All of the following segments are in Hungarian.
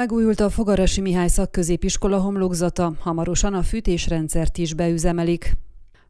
Megújult a Fogarasi Mihály szakközépiskola homlokzata, hamarosan a fűtésrendszert is beüzemelik.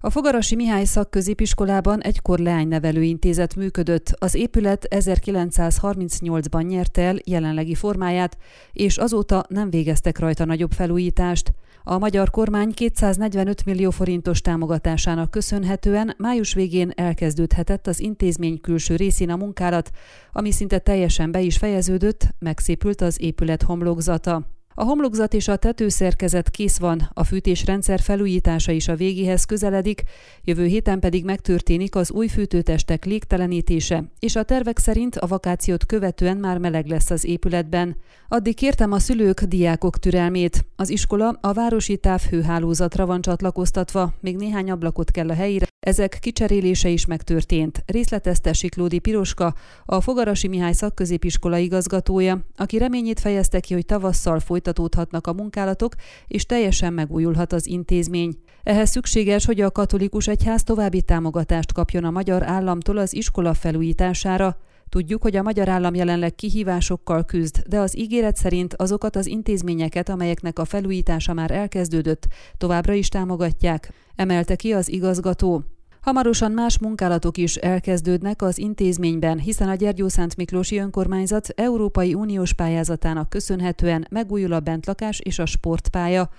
A Fogarasi Mihály szakközépiskolában egykor leánynevelőintézet működött, az épület 1938-ban nyerte el jelenlegi formáját, és azóta nem végeztek rajta nagyobb felújítást. A magyar kormány 245 millió forintos támogatásának köszönhetően május végén elkezdődhetett az intézmény külső részén a munkálat, ami szinte teljesen be is fejeződött, megszépült az épület homlokzata. A homlokzat és a tetőszerkezet kész van, a fűtésrendszer felújítása is a végéhez közeledik, jövő héten pedig megtörténik az új fűtőtestek légtelenítése, és a tervek szerint a vakációt követően már meleg lesz az épületben. Addig kértem a szülők, diákok türelmét. Az iskola a városi távhőhálózatra van csatlakoztatva, még néhány ablakot kell a helyére, ezek kicserélése is megtörtént. Részletezte Siklódi Piroska, a Fogarasi Mihály szakközépiskola igazgatója, aki reményét fejezte ki, hogy tavasszal folytatódhatnak a munkálatok, és teljesen megújulhat az intézmény. Ehhez szükséges, hogy a katolikus egyház további támogatást kapjon a magyar államtól az iskola felújítására. Tudjuk, hogy a magyar állam jelenleg kihívásokkal küzd, de az ígéret szerint azokat az intézményeket, amelyeknek a felújítása már elkezdődött, továbbra is támogatják, emelte ki az igazgató. Hamarosan más munkálatok is elkezdődnek az intézményben, hiszen a Gyergyószánt Miklósi Önkormányzat Európai Uniós pályázatának köszönhetően megújul a bentlakás és a sportpálya.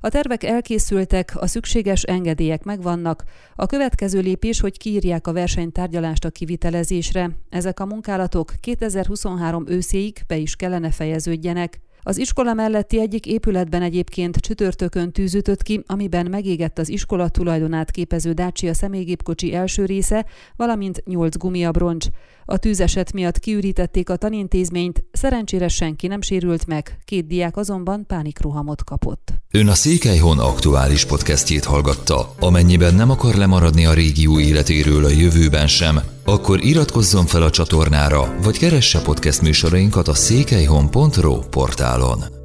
A tervek elkészültek, a szükséges engedélyek megvannak. A következő lépés, hogy kiírják a versenytárgyalást a kivitelezésre. Ezek a munkálatok 2023 őszéig be is kellene fejeződjenek. Az iskola melletti egyik épületben egyébként csütörtökön tűzütött ki, amiben megégett az iskola tulajdonát képező Dacia személygépkocsi első része, valamint nyolc gumiabroncs. A tűzeset miatt kiürítették a tanintézményt, szerencsére senki nem sérült meg, két diák azonban pánikrohamot kapott. Ön a Székelyhon aktuális podcastjét hallgatta. Amennyiben nem akar lemaradni a régió életéről a jövőben sem, akkor iratkozzon fel a csatornára, vagy keresse podcast műsorainkat a székelyhon.pro portálon.